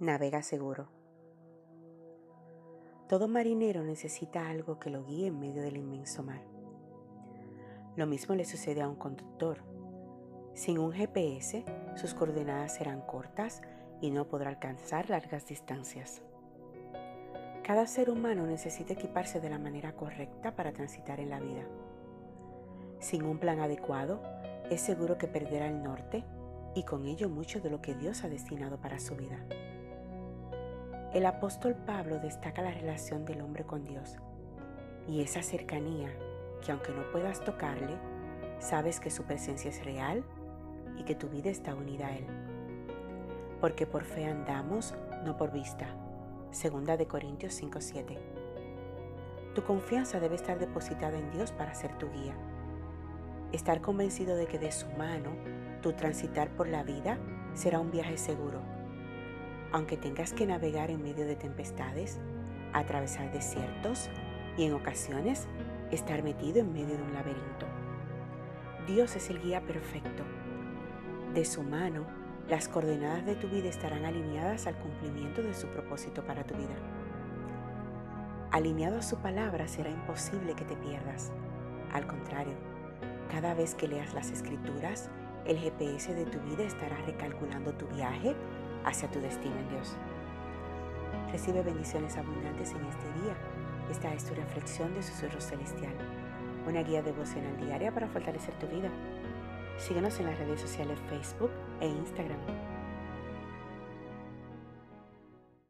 Navega seguro. Todo marinero necesita algo que lo guíe en medio del inmenso mar. Lo mismo le sucede a un conductor. Sin un GPS, sus coordenadas serán cortas y no podrá alcanzar largas distancias. Cada ser humano necesita equiparse de la manera correcta para transitar en la vida. Sin un plan adecuado, es seguro que perderá el norte y con ello mucho de lo que Dios ha destinado para su vida. El apóstol Pablo destaca la relación del hombre con Dios y esa cercanía que aunque no puedas tocarle, sabes que su presencia es real y que tu vida está unida a Él. Porque por fe andamos, no por vista. Segunda de Corintios 5:7. Tu confianza debe estar depositada en Dios para ser tu guía. Estar convencido de que de su mano tu transitar por la vida será un viaje seguro. Aunque tengas que navegar en medio de tempestades, atravesar desiertos y en ocasiones estar metido en medio de un laberinto. Dios es el guía perfecto. De su mano, las coordenadas de tu vida estarán alineadas al cumplimiento de su propósito para tu vida. Alineado a su palabra será imposible que te pierdas. Al contrario, cada vez que leas las escrituras, el GPS de tu vida estará recalculando tu viaje hacia tu destino en Dios. Recibe bendiciones abundantes en este día. Esta es tu reflexión de Susurro Celestial, una guía devocional diaria para fortalecer tu vida. Síguenos en las redes sociales Facebook e Instagram.